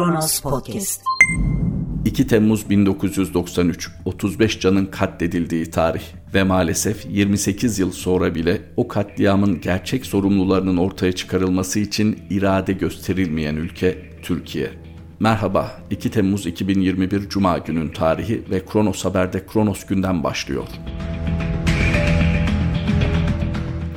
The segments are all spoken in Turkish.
Kronos Podcast. 2 Temmuz 1993, 35 canın katledildiği tarih ve maalesef 28 yıl sonra bile o katliamın gerçek sorumlularının ortaya çıkarılması için irade gösterilmeyen ülke Türkiye. Merhaba, 2 Temmuz 2021 Cuma günün tarihi ve Kronos Haber'de Kronos günden başlıyor.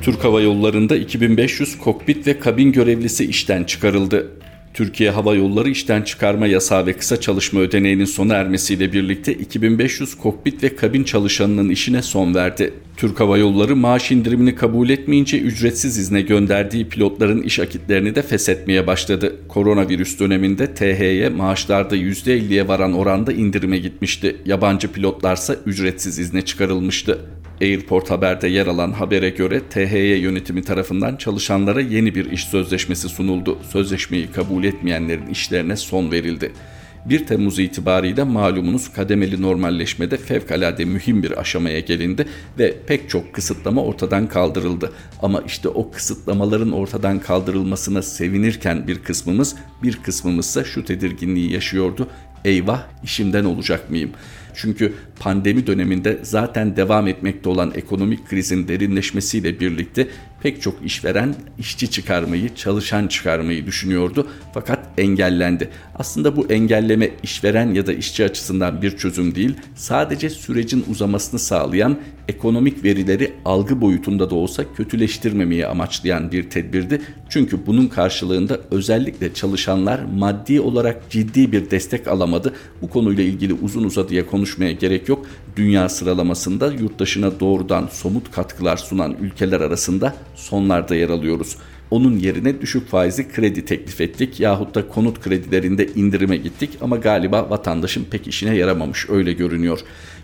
Türk Hava Yolları'nda 2500 kokpit ve kabin görevlisi işten çıkarıldı. Türkiye Hava Yolları işten çıkarma yasağı ve kısa çalışma ödeneğinin sona ermesiyle birlikte 2500 kokpit ve kabin çalışanının işine son verdi. Türk Hava Yolları maaş indirimini kabul etmeyince ücretsiz izne gönderdiği pilotların iş akitlerini de feshetmeye başladı. Koronavirüs döneminde TH'ye maaşlarda %50'ye varan oranda indirime gitmişti. Yabancı pilotlarsa ücretsiz izne çıkarılmıştı. Airport Haber'de yer alan habere göre THY yönetimi tarafından çalışanlara yeni bir iş sözleşmesi sunuldu. Sözleşmeyi kabul etmeyenlerin işlerine son verildi. 1 Temmuz itibariyle malumunuz kademeli normalleşmede fevkalade mühim bir aşamaya gelindi ve pek çok kısıtlama ortadan kaldırıldı. Ama işte o kısıtlamaların ortadan kaldırılmasına sevinirken bir kısmımız, bir kısmımızsa şu tedirginliği yaşıyordu. Eyvah işimden olacak mıyım? Çünkü pandemi döneminde zaten devam etmekte olan ekonomik krizin derinleşmesiyle birlikte pek çok işveren işçi çıkarmayı, çalışan çıkarmayı düşünüyordu fakat engellendi. Aslında bu engelleme işveren ya da işçi açısından bir çözüm değil, sadece sürecin uzamasını sağlayan ekonomik verileri algı boyutunda da olsa kötüleştirmemeyi amaçlayan bir tedbirdi. Çünkü bunun karşılığında özellikle çalışanlar maddi olarak ciddi bir destek alamadı. Bu konuyla ilgili uzun uzadıya konuşmaya gerek yok. Dünya sıralamasında yurt dışına doğrudan somut katkılar sunan ülkeler arasında sonlarda yer alıyoruz. Onun yerine düşük faizli kredi teklif ettik yahut da konut kredilerinde indirime gittik ama galiba vatandaşın pek işine yaramamış öyle görünüyor.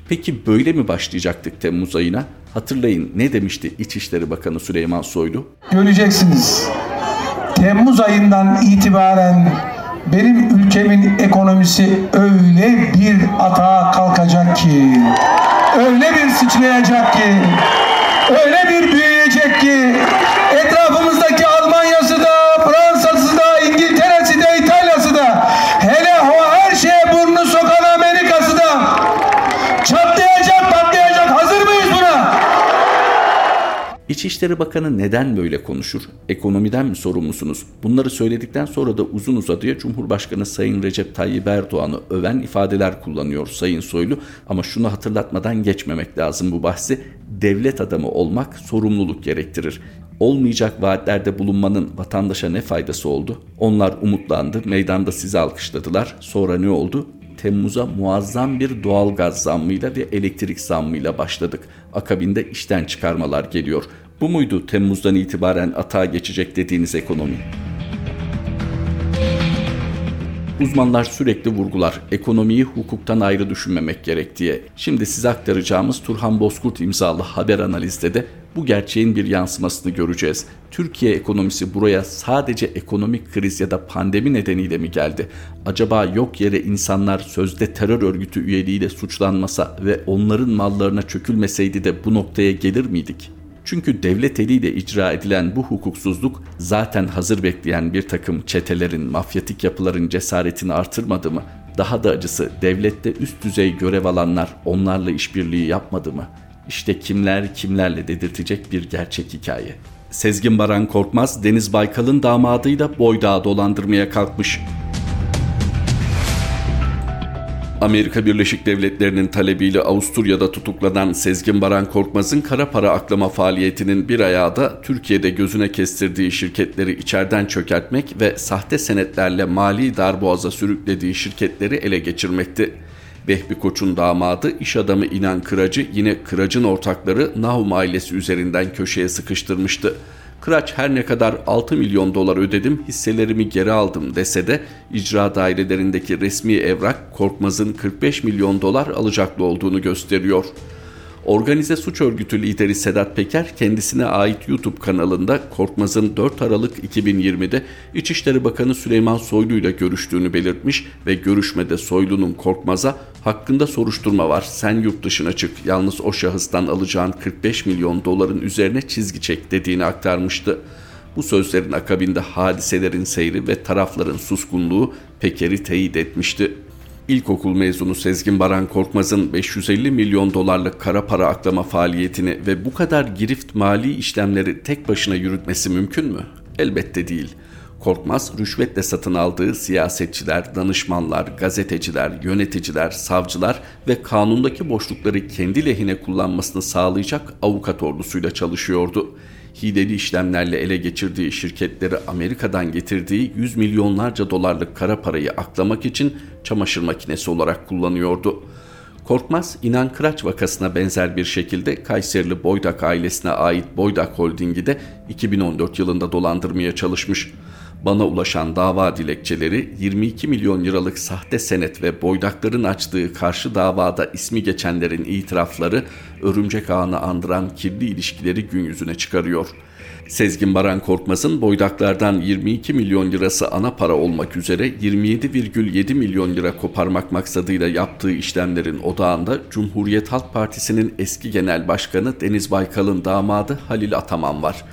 Peki böyle mi başlayacaktık Temmuz ayına? Hatırlayın ne demişti İçişleri Bakanı Süleyman Soylu? Göreceksiniz. Temmuz ayından itibaren benim ülkemin ekonomisi öyle bir atağa kalkacak ki, öyle bir sıçrayacak ki, öyle bir büyüyecek ki, etrafımızdaki İçişleri Bakanı neden böyle konuşur? Ekonomiden mi sorumlusunuz? Bunları söyledikten sonra da uzun uzadıya Cumhurbaşkanı Sayın Recep Tayyip Erdoğan'ı öven ifadeler kullanıyor Sayın Soylu. Ama şunu hatırlatmadan geçmemek lazım bu bahsi. Devlet adamı olmak sorumluluk gerektirir. Olmayacak vaatlerde bulunmanın vatandaşa ne faydası oldu? Onlar umutlandı, meydanda sizi alkışladılar. Sonra ne oldu? Temmuz'a muazzam bir doğal gaz zammıyla ve elektrik zammıyla başladık. Akabinde işten çıkarmalar geliyor. Bu muydu Temmuz'dan itibaren atağa geçecek dediğiniz ekonomi? Uzmanlar sürekli vurgular ekonomiyi hukuktan ayrı düşünmemek gerek diye. Şimdi size aktaracağımız Turhan Bozkurt imzalı haber analizde de bu gerçeğin bir yansımasını göreceğiz. Türkiye ekonomisi buraya sadece ekonomik kriz ya da pandemi nedeniyle mi geldi? Acaba yok yere insanlar sözde terör örgütü üyeliğiyle suçlanmasa ve onların mallarına çökülmeseydi de bu noktaya gelir miydik? Çünkü devlet eliyle icra edilen bu hukuksuzluk zaten hazır bekleyen bir takım çetelerin, mafyatik yapıların cesaretini artırmadı mı? Daha da acısı devlette üst düzey görev alanlar onlarla işbirliği yapmadı mı? İşte kimler kimlerle dedirtecek bir gerçek hikaye. Sezgin Baran Korkmaz, Deniz Baykal'ın damadıyla Boydağı dolandırmaya kalkmış. Amerika Birleşik Devletleri'nin talebiyle Avusturya'da tutuklanan Sezgin Baran Korkmaz'ın kara para aklama faaliyetinin bir ayağı da Türkiye'de gözüne kestirdiği şirketleri içeriden çökertmek ve sahte senetlerle mali darboğaza sürüklediği şirketleri ele geçirmekti. Vehbi Koç'un damadı iş adamı İnan Kıracı yine Kıracın ortakları Nahum ailesi üzerinden köşeye sıkıştırmıştı. Kıraç her ne kadar 6 milyon dolar ödedim hisselerimi geri aldım dese de icra dairelerindeki resmi evrak Korkmaz'ın 45 milyon dolar alacaklı olduğunu gösteriyor. Organize suç örgütü lideri Sedat Peker kendisine ait YouTube kanalında Korkmaz'ın 4 Aralık 2020'de İçişleri Bakanı Süleyman Soylu ile görüştüğünü belirtmiş ve görüşmede Soylu'nun Korkmaz'a hakkında soruşturma var sen yurt dışına çık yalnız o şahıstan alacağın 45 milyon doların üzerine çizgi çek dediğini aktarmıştı. Bu sözlerin akabinde hadiselerin seyri ve tarafların suskunluğu Peker'i teyit etmişti. İlkokul mezunu Sezgin Baran Korkmaz'ın 550 milyon dolarlık kara para aklama faaliyetini ve bu kadar girift mali işlemleri tek başına yürütmesi mümkün mü? Elbette değil. Korkmaz, rüşvetle satın aldığı siyasetçiler, danışmanlar, gazeteciler, yöneticiler, savcılar ve kanundaki boşlukları kendi lehine kullanmasını sağlayacak avukat ordusuyla çalışıyordu. Hileli işlemlerle ele geçirdiği şirketleri Amerika'dan getirdiği 100 milyonlarca dolarlık kara parayı aklamak için çamaşır makinesi olarak kullanıyordu. Korkmaz, İnan Kıraç vakasına benzer bir şekilde Kayserili Boydak ailesine ait Boydak Holding'i de 2014 yılında dolandırmaya çalışmış. Bana ulaşan dava dilekçeleri 22 milyon liralık sahte senet ve boydakların açtığı karşı davada ismi geçenlerin itirafları örümcek ağını andıran kirli ilişkileri gün yüzüne çıkarıyor. Sezgin Baran Korkmaz'ın boydaklardan 22 milyon lirası ana para olmak üzere 27,7 milyon lira koparmak maksadıyla yaptığı işlemlerin odağında Cumhuriyet Halk Partisi'nin eski genel başkanı Deniz Baykal'ın damadı Halil Ataman var.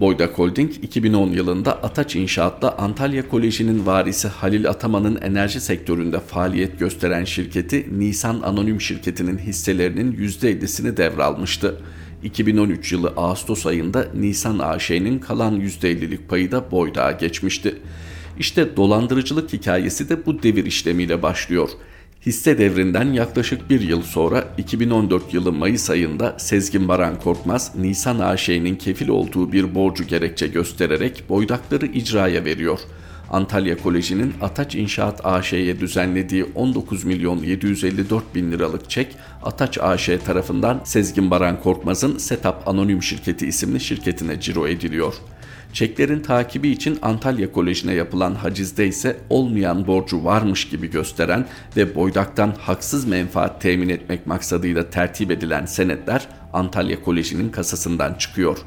Boydak Holding 2010 yılında Ataç İnşaat'ta Antalya Koleji'nin varisi Halil Ataman'ın enerji sektöründe faaliyet gösteren şirketi Nisan Anonim Şirketi'nin hisselerinin %50'sini devralmıştı. 2013 yılı Ağustos ayında Nisan AŞ'nin kalan %50'lik payı da Boydak'a geçmişti. İşte dolandırıcılık hikayesi de bu devir işlemiyle başlıyor. Hisse devrinden yaklaşık bir yıl sonra 2014 yılı Mayıs ayında Sezgin Baran Korkmaz, Nisan AŞ'nin kefil olduğu bir borcu gerekçe göstererek boydakları icraya veriyor. Antalya Koleji'nin Ataç İnşaat AŞ'ye düzenlediği 19 milyon 754 bin liralık çek Ataç AŞ tarafından Sezgin Baran Korkmaz'ın Setap Anonim Şirketi isimli şirketine ciro ediliyor. Çeklerin takibi için Antalya Koleji'ne yapılan hacizde ise olmayan borcu varmış gibi gösteren ve boydaktan haksız menfaat temin etmek maksadıyla tertip edilen senetler Antalya Koleji'nin kasasından çıkıyor.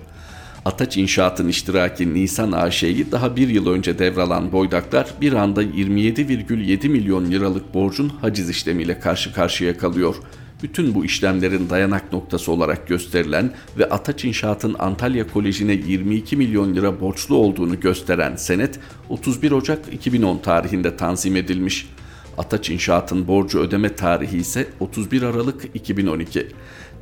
Ataç İnşaat'ın iştiraki Nisan AŞ'yi daha bir yıl önce devralan boydaklar bir anda 27,7 milyon liralık borcun haciz işlemiyle karşı karşıya kalıyor bütün bu işlemlerin dayanak noktası olarak gösterilen ve Ataç İnşaat'ın Antalya Koleji'ne 22 milyon lira borçlu olduğunu gösteren senet 31 Ocak 2010 tarihinde tanzim edilmiş. Ataç İnşaat'ın borcu ödeme tarihi ise 31 Aralık 2012.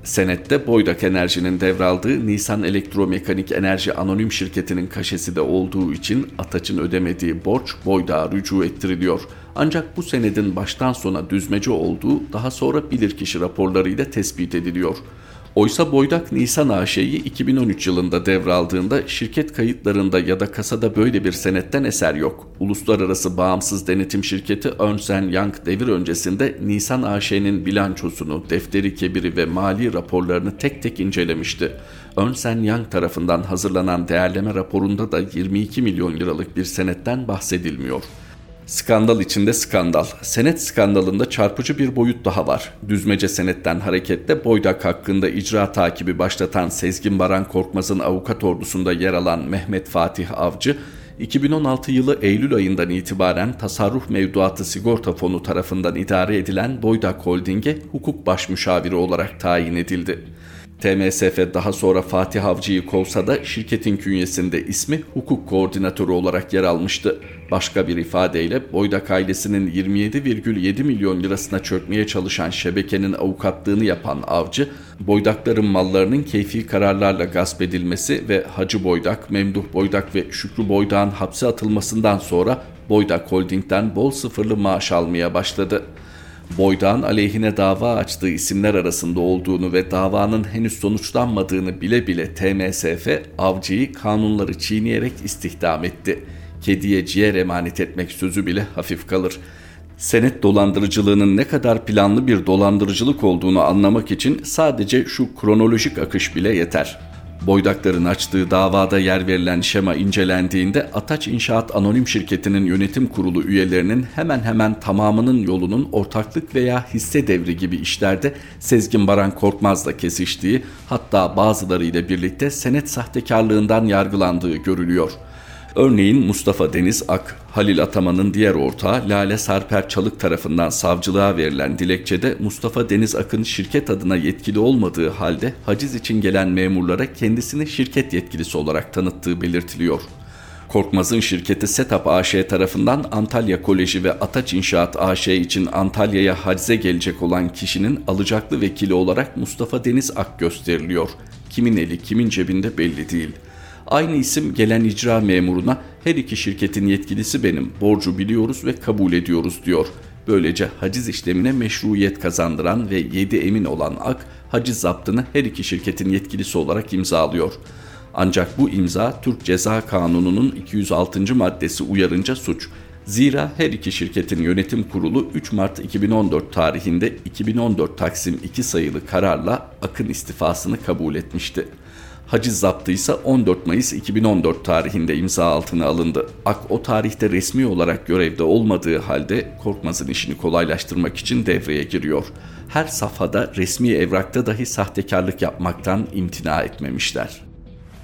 Senette Boydak Enerji'nin devraldığı Nisan Elektromekanik Enerji Anonim Şirketi'nin kaşesi de olduğu için Ataç'ın ödemediği borç Boydak'a rücu ettiriliyor. Ancak bu senedin baştan sona düzmece olduğu daha sonra bilirkişi raporlarıyla tespit ediliyor. Oysa Boydak Nisan AŞ'yi 2013 yılında devraldığında şirket kayıtlarında ya da kasada böyle bir senetten eser yok. Uluslararası bağımsız denetim şirketi Ernst Young devir öncesinde Nisan AŞ'nin bilançosunu, defteri kebiri ve mali raporlarını tek tek incelemişti. Ernst Young tarafından hazırlanan değerleme raporunda da 22 milyon liralık bir senetten bahsedilmiyor. Skandal içinde skandal. Senet skandalında çarpıcı bir boyut daha var. Düzmece senetten hareketle Boydak hakkında icra takibi başlatan Sezgin Baran Korkmaz'ın avukat ordusunda yer alan Mehmet Fatih Avcı, 2016 yılı Eylül ayından itibaren Tasarruf Mevduatı Sigorta Fonu tarafından idare edilen Boydak Holding'e hukuk başmüşaviri olarak tayin edildi. TMSF daha sonra Fatih Avcı'yı kovsa da şirketin künyesinde ismi hukuk koordinatörü olarak yer almıştı. Başka bir ifadeyle Boydak ailesinin 27,7 milyon lirasına çökmeye çalışan şebekenin avukatlığını yapan Avcı, Boydakların mallarının keyfi kararlarla gasp edilmesi ve Hacı Boydak, Memduh Boydak ve Şükrü Boydak'ın hapse atılmasından sonra Boydak Holding'den bol sıfırlı maaş almaya başladı. Boydağ'ın aleyhine dava açtığı isimler arasında olduğunu ve davanın henüz sonuçlanmadığını bile bile TMSF avcıyı kanunları çiğneyerek istihdam etti. Kediye ciğer emanet etmek sözü bile hafif kalır. Senet dolandırıcılığının ne kadar planlı bir dolandırıcılık olduğunu anlamak için sadece şu kronolojik akış bile yeter. Boydakların açtığı davada yer verilen şema incelendiğinde Ataç İnşaat Anonim Şirketi'nin yönetim kurulu üyelerinin hemen hemen tamamının yolunun ortaklık veya hisse devri gibi işlerde Sezgin Baran Korkmaz'la kesiştiği hatta bazılarıyla birlikte senet sahtekarlığından yargılandığı görülüyor. Örneğin Mustafa Deniz Ak, Halil Ataman'ın diğer ortağı Lale Sarper Çalık tarafından savcılığa verilen dilekçede Mustafa Deniz Ak'ın şirket adına yetkili olmadığı halde haciz için gelen memurlara kendisini şirket yetkilisi olarak tanıttığı belirtiliyor. Korkmaz'ın şirketi Setap AŞ tarafından Antalya Koleji ve Ataç İnşaat AŞ için Antalya'ya hacize gelecek olan kişinin alacaklı vekili olarak Mustafa Deniz Ak gösteriliyor. Kimin eli kimin cebinde belli değil.'' Aynı isim gelen icra memuruna her iki şirketin yetkilisi benim, borcu biliyoruz ve kabul ediyoruz diyor. Böylece haciz işlemine meşruiyet kazandıran ve yedi emin olan AK, haciz zaptını her iki şirketin yetkilisi olarak imzalıyor. Ancak bu imza Türk Ceza Kanunu'nun 206. maddesi uyarınca suç. Zira her iki şirketin yönetim kurulu 3 Mart 2014 tarihinde 2014 Taksim 2 sayılı kararla Akın istifasını kabul etmişti. Haciz zaptı ise 14 Mayıs 2014 tarihinde imza altına alındı. Ak o tarihte resmi olarak görevde olmadığı halde Korkmaz'ın işini kolaylaştırmak için devreye giriyor. Her safhada resmi evrakta dahi sahtekarlık yapmaktan imtina etmemişler.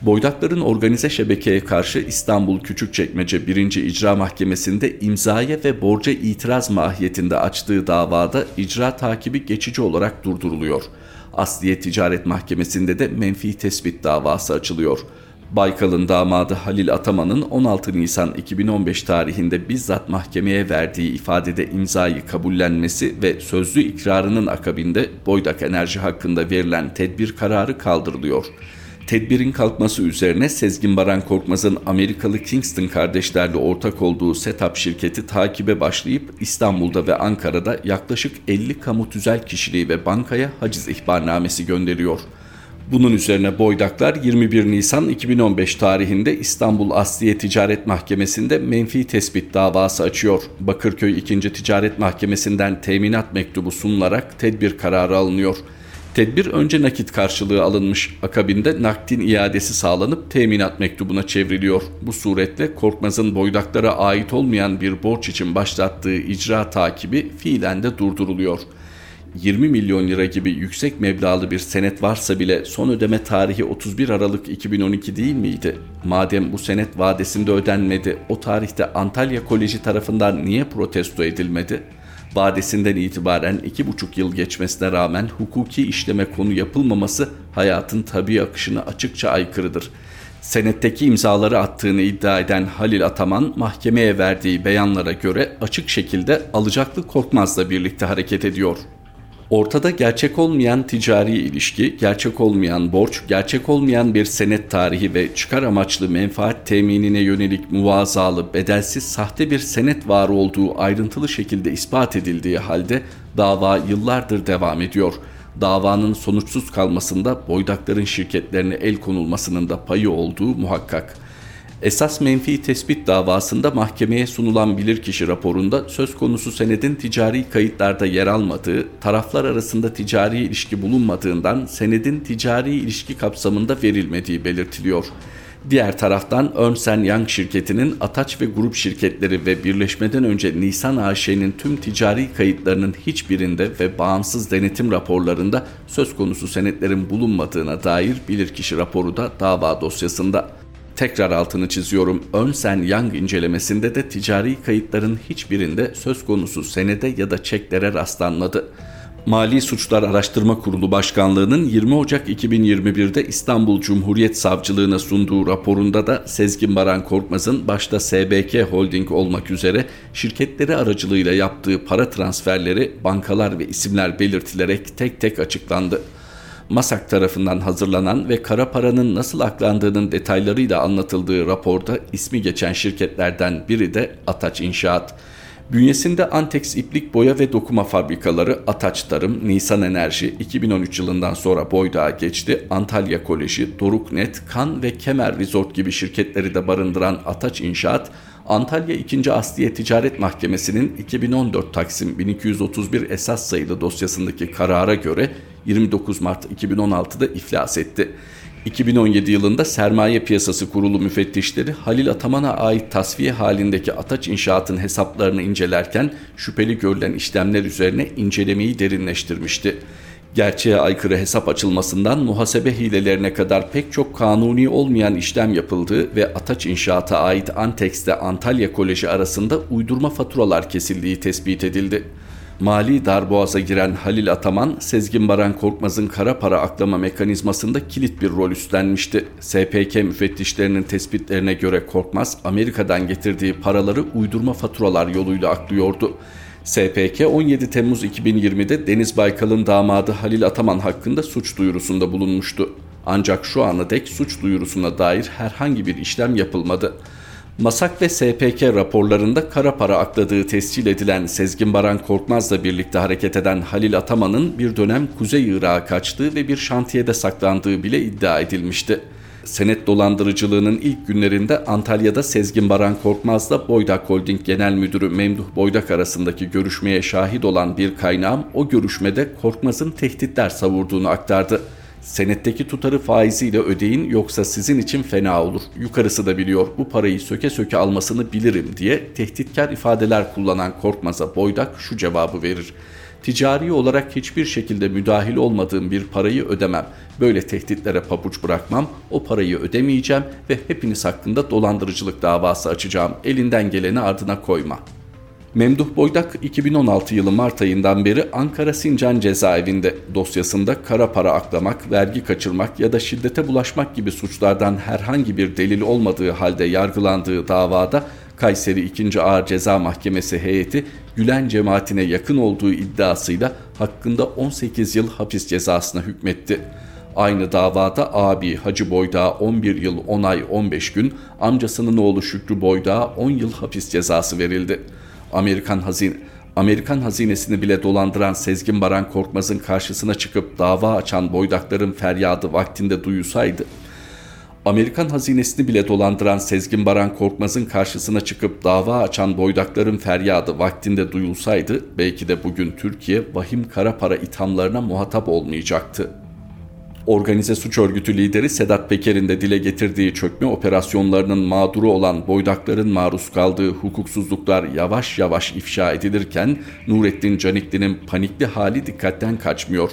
Boydakların organize şebekeye karşı İstanbul Küçükçekmece 1. İcra Mahkemesi'nde imzaya ve borca itiraz mahiyetinde açtığı davada icra takibi geçici olarak durduruluyor. Asliye Ticaret Mahkemesi'nde de menfi tespit davası açılıyor. Baykal'ın damadı Halil Ataman'ın 16 Nisan 2015 tarihinde bizzat mahkemeye verdiği ifadede imzayı kabullenmesi ve sözlü ikrarının akabinde Boydak Enerji hakkında verilen tedbir kararı kaldırılıyor. Tedbirin kalkması üzerine Sezgin Baran Korkmaz'ın Amerikalı Kingston kardeşlerle ortak olduğu Setup şirketi takibe başlayıp İstanbul'da ve Ankara'da yaklaşık 50 kamu tüzel kişiliği ve bankaya haciz ihbarnamesi gönderiyor. Bunun üzerine Boydaklar 21 Nisan 2015 tarihinde İstanbul Asliye Ticaret Mahkemesi'nde menfi tespit davası açıyor. Bakırköy 2. Ticaret Mahkemesi'nden teminat mektubu sunularak tedbir kararı alınıyor.'' Tedbir önce nakit karşılığı alınmış, akabinde nakdin iadesi sağlanıp teminat mektubuna çevriliyor. Bu suretle Korkmaz'ın boydaklara ait olmayan bir borç için başlattığı icra takibi fiilen de durduruluyor. 20 milyon lira gibi yüksek meblağlı bir senet varsa bile son ödeme tarihi 31 Aralık 2012 değil miydi? Madem bu senet vadesinde ödenmedi, o tarihte Antalya Koleji tarafından niye protesto edilmedi?'' Vadesinden itibaren iki buçuk yıl geçmesine rağmen hukuki işleme konu yapılmaması hayatın tabi akışına açıkça aykırıdır. Senetteki imzaları attığını iddia eden Halil Ataman mahkemeye verdiği beyanlara göre açık şekilde alacaklı Korkmaz'la birlikte hareket ediyor. Ortada gerçek olmayan ticari ilişki, gerçek olmayan borç, gerçek olmayan bir senet tarihi ve çıkar amaçlı menfaat teminine yönelik muvazalı, bedelsiz sahte bir senet var olduğu ayrıntılı şekilde ispat edildiği halde dava yıllardır devam ediyor. Davanın sonuçsuz kalmasında boydakların şirketlerine el konulmasının da payı olduğu muhakkak.'' Esas menfi tespit davasında mahkemeye sunulan bilirkişi raporunda söz konusu senedin ticari kayıtlarda yer almadığı, taraflar arasında ticari ilişki bulunmadığından senedin ticari ilişki kapsamında verilmediği belirtiliyor. Diğer taraftan Ernst Young şirketinin Ataç ve grup şirketleri ve birleşmeden önce Nisan AŞ'nin tüm ticari kayıtlarının hiçbirinde ve bağımsız denetim raporlarında söz konusu senetlerin bulunmadığına dair bilirkişi raporu da dava dosyasında. Tekrar altını çiziyorum. Önsen Young incelemesinde de ticari kayıtların hiçbirinde söz konusu senede ya da çeklere rastlanmadı. Mali Suçlar Araştırma Kurulu Başkanlığı'nın 20 Ocak 2021'de İstanbul Cumhuriyet Savcılığına sunduğu raporunda da Sezgin Baran Korkmaz'ın başta SBK Holding olmak üzere şirketleri aracılığıyla yaptığı para transferleri bankalar ve isimler belirtilerek tek tek açıklandı. MASAK tarafından hazırlanan ve kara paranın nasıl aklandığının detaylarıyla anlatıldığı raporda ismi geçen şirketlerden biri de Ataç İnşaat. Bünyesinde Antex iplik boya ve dokuma fabrikaları Ataç Tarım, Nisan Enerji 2013 yılından sonra Boydağa geçti. Antalya Koleji, Doruknet, Kan ve Kemer Resort gibi şirketleri de barındıran Ataç İnşaat, Antalya 2. Asliye Ticaret Mahkemesi'nin 2014 Taksim 1231 esas sayılı dosyasındaki karara göre 29 Mart 2016'da iflas etti. 2017 yılında Sermaye Piyasası Kurulu müfettişleri Halil Ataman'a ait tasfiye halindeki Ataç İnşaat'ın hesaplarını incelerken şüpheli görülen işlemler üzerine incelemeyi derinleştirmişti. Gerçeğe aykırı hesap açılmasından muhasebe hilelerine kadar pek çok kanuni olmayan işlem yapıldığı ve Ataç İnşaat'a ait Antex'te Antalya Koleji arasında uydurma faturalar kesildiği tespit edildi. Mali darboğaza giren Halil Ataman, Sezgin Baran Korkmaz'ın kara para aklama mekanizmasında kilit bir rol üstlenmişti. SPK müfettişlerinin tespitlerine göre Korkmaz, Amerika'dan getirdiği paraları uydurma faturalar yoluyla aklıyordu. SPK 17 Temmuz 2020'de Deniz Baykal'ın damadı Halil Ataman hakkında suç duyurusunda bulunmuştu. Ancak şu ana dek suç duyurusuna dair herhangi bir işlem yapılmadı. Masak ve SPK raporlarında kara para akladığı tescil edilen Sezgin Baran Korkmaz'la birlikte hareket eden Halil Ataman'ın bir dönem Kuzey Irak'a kaçtığı ve bir şantiyede saklandığı bile iddia edilmişti. Senet dolandırıcılığının ilk günlerinde Antalya'da Sezgin Baran Korkmaz'la Boydak Holding Genel Müdürü Memduh Boydak arasındaki görüşmeye şahit olan bir kaynağım o görüşmede Korkmaz'ın tehditler savurduğunu aktardı. Senetteki tutarı faiziyle ödeyin yoksa sizin için fena olur. Yukarısı da biliyor bu parayı söke söke almasını bilirim diye tehditkar ifadeler kullanan Korkmaz'a Boydak şu cevabı verir. Ticari olarak hiçbir şekilde müdahil olmadığım bir parayı ödemem. Böyle tehditlere pabuç bırakmam. O parayı ödemeyeceğim ve hepiniz hakkında dolandırıcılık davası açacağım. Elinden geleni ardına koyma.'' Memduh Boydak 2016 yılı Mart ayından beri Ankara Sincan cezaevinde dosyasında kara para aklamak, vergi kaçırmak ya da şiddete bulaşmak gibi suçlardan herhangi bir delil olmadığı halde yargılandığı davada Kayseri 2. Ağır Ceza Mahkemesi heyeti Gülen cemaatine yakın olduğu iddiasıyla hakkında 18 yıl hapis cezasına hükmetti. Aynı davada abi Hacı Boydağ 11 yıl 10 ay 15 gün, amcasının oğlu Şükrü Boydağ 10 yıl hapis cezası verildi. Amerikan hazine Amerikan hazinesini bile dolandıran Sezgin Baran Korkmaz'ın karşısına çıkıp dava açan boydakların feryadı vaktinde duyulsaydı, Amerikan hazinesini bile dolandıran Sezgin Baran Korkmaz'ın karşısına çıkıp dava açan boydakların feryadı vaktinde duyulsaydı, belki de bugün Türkiye vahim kara para ithamlarına muhatap olmayacaktı. Organize suç örgütü lideri Sedat Peker'in de dile getirdiği çökme operasyonlarının mağduru olan boydakların maruz kaldığı hukuksuzluklar yavaş yavaş ifşa edilirken Nurettin Canikli'nin panikli hali dikkatten kaçmıyor.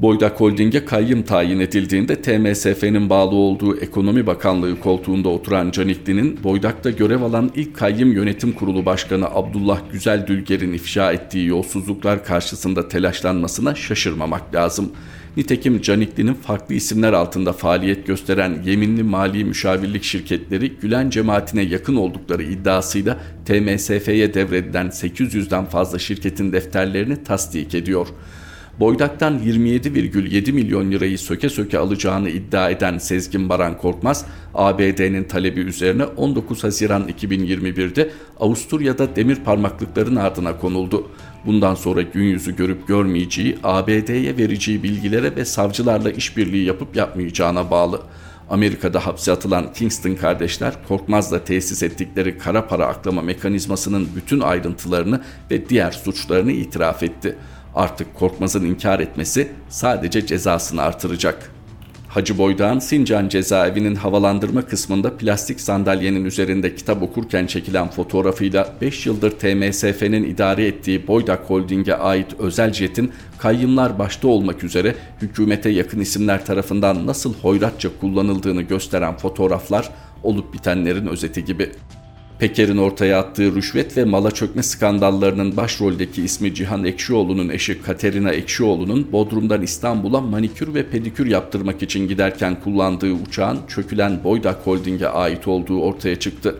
Boydak Holding'e kayyım tayin edildiğinde TMSF'nin bağlı olduğu Ekonomi Bakanlığı koltuğunda oturan Canikli'nin Boydak'ta görev alan ilk kayyım yönetim kurulu başkanı Abdullah Güzel Dülger'in ifşa ettiği yolsuzluklar karşısında telaşlanmasına şaşırmamak lazım.'' Nitekim Canikli'nin farklı isimler altında faaliyet gösteren yeminli mali müşavirlik şirketleri Gülen cemaatine yakın oldukları iddiasıyla TMSF'ye devredilen 800'den fazla şirketin defterlerini tasdik ediyor. Boydak'tan 27,7 milyon lirayı söke söke alacağını iddia eden Sezgin Baran Korkmaz, ABD'nin talebi üzerine 19 Haziran 2021'de Avusturya'da demir parmaklıkların ardına konuldu. Bundan sonra gün yüzü görüp görmeyeceği, ABD'ye vereceği bilgilere ve savcılarla işbirliği yapıp yapmayacağına bağlı. Amerika'da hapse atılan Kingston kardeşler Korkmaz'la tesis ettikleri kara para aklama mekanizmasının bütün ayrıntılarını ve diğer suçlarını itiraf etti. Artık Korkmaz'ın inkar etmesi sadece cezasını artıracak.'' Hacı Boydağ'ın Sincan cezaevinin havalandırma kısmında plastik sandalyenin üzerinde kitap okurken çekilen fotoğrafıyla 5 yıldır TMSF'nin idare ettiği Boydak Holding'e ait özel jetin kayyımlar başta olmak üzere hükümete yakın isimler tarafından nasıl hoyratça kullanıldığını gösteren fotoğraflar olup bitenlerin özeti gibi. Peker'in ortaya attığı rüşvet ve mala çökme skandallarının başroldeki ismi Cihan Ekşioğlu'nun eşi Katerina Ekşioğlu'nun Bodrum'dan İstanbul'a manikür ve pedikür yaptırmak için giderken kullandığı uçağın çökülen Boydak Holding'e ait olduğu ortaya çıktı.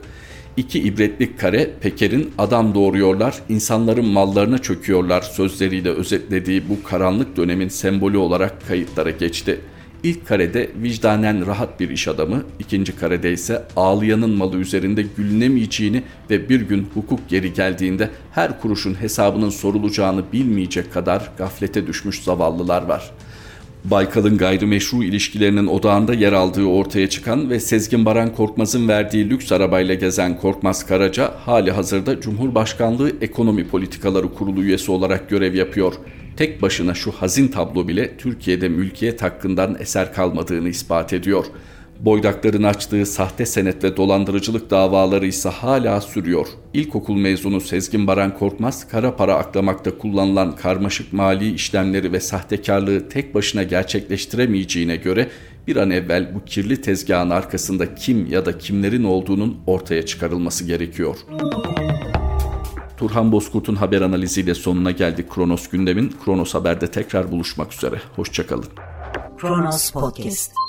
İki ibretlik kare Peker'in adam doğuruyorlar, insanların mallarına çöküyorlar sözleriyle özetlediği bu karanlık dönemin sembolü olarak kayıtlara geçti.'' İlk karede vicdanen rahat bir iş adamı, ikinci karede ise ağlayanın malı üzerinde gülünemeyeceğini ve bir gün hukuk geri geldiğinde her kuruşun hesabının sorulacağını bilmeyecek kadar gaflete düşmüş zavallılar var. Baykal'ın gayrimeşru ilişkilerinin odağında yer aldığı ortaya çıkan ve Sezgin Baran Korkmaz'ın verdiği lüks arabayla gezen Korkmaz Karaca hali hazırda Cumhurbaşkanlığı Ekonomi Politikaları Kurulu üyesi olarak görev yapıyor. Tek başına şu hazin tablo bile Türkiye'de mülkiyet hakkından eser kalmadığını ispat ediyor. Boydakların açtığı sahte senet ve dolandırıcılık davaları ise hala sürüyor. İlkokul mezunu Sezgin Baran Korkmaz, kara para aklamakta kullanılan karmaşık mali işlemleri ve sahtekarlığı tek başına gerçekleştiremeyeceğine göre bir an evvel bu kirli tezgahın arkasında kim ya da kimlerin olduğunun ortaya çıkarılması gerekiyor. Turhan Bozkurt'un haber analiziyle sonuna geldik Kronos gündemin. Kronos Haber'de tekrar buluşmak üzere. Hoşçakalın. Kronos Podcast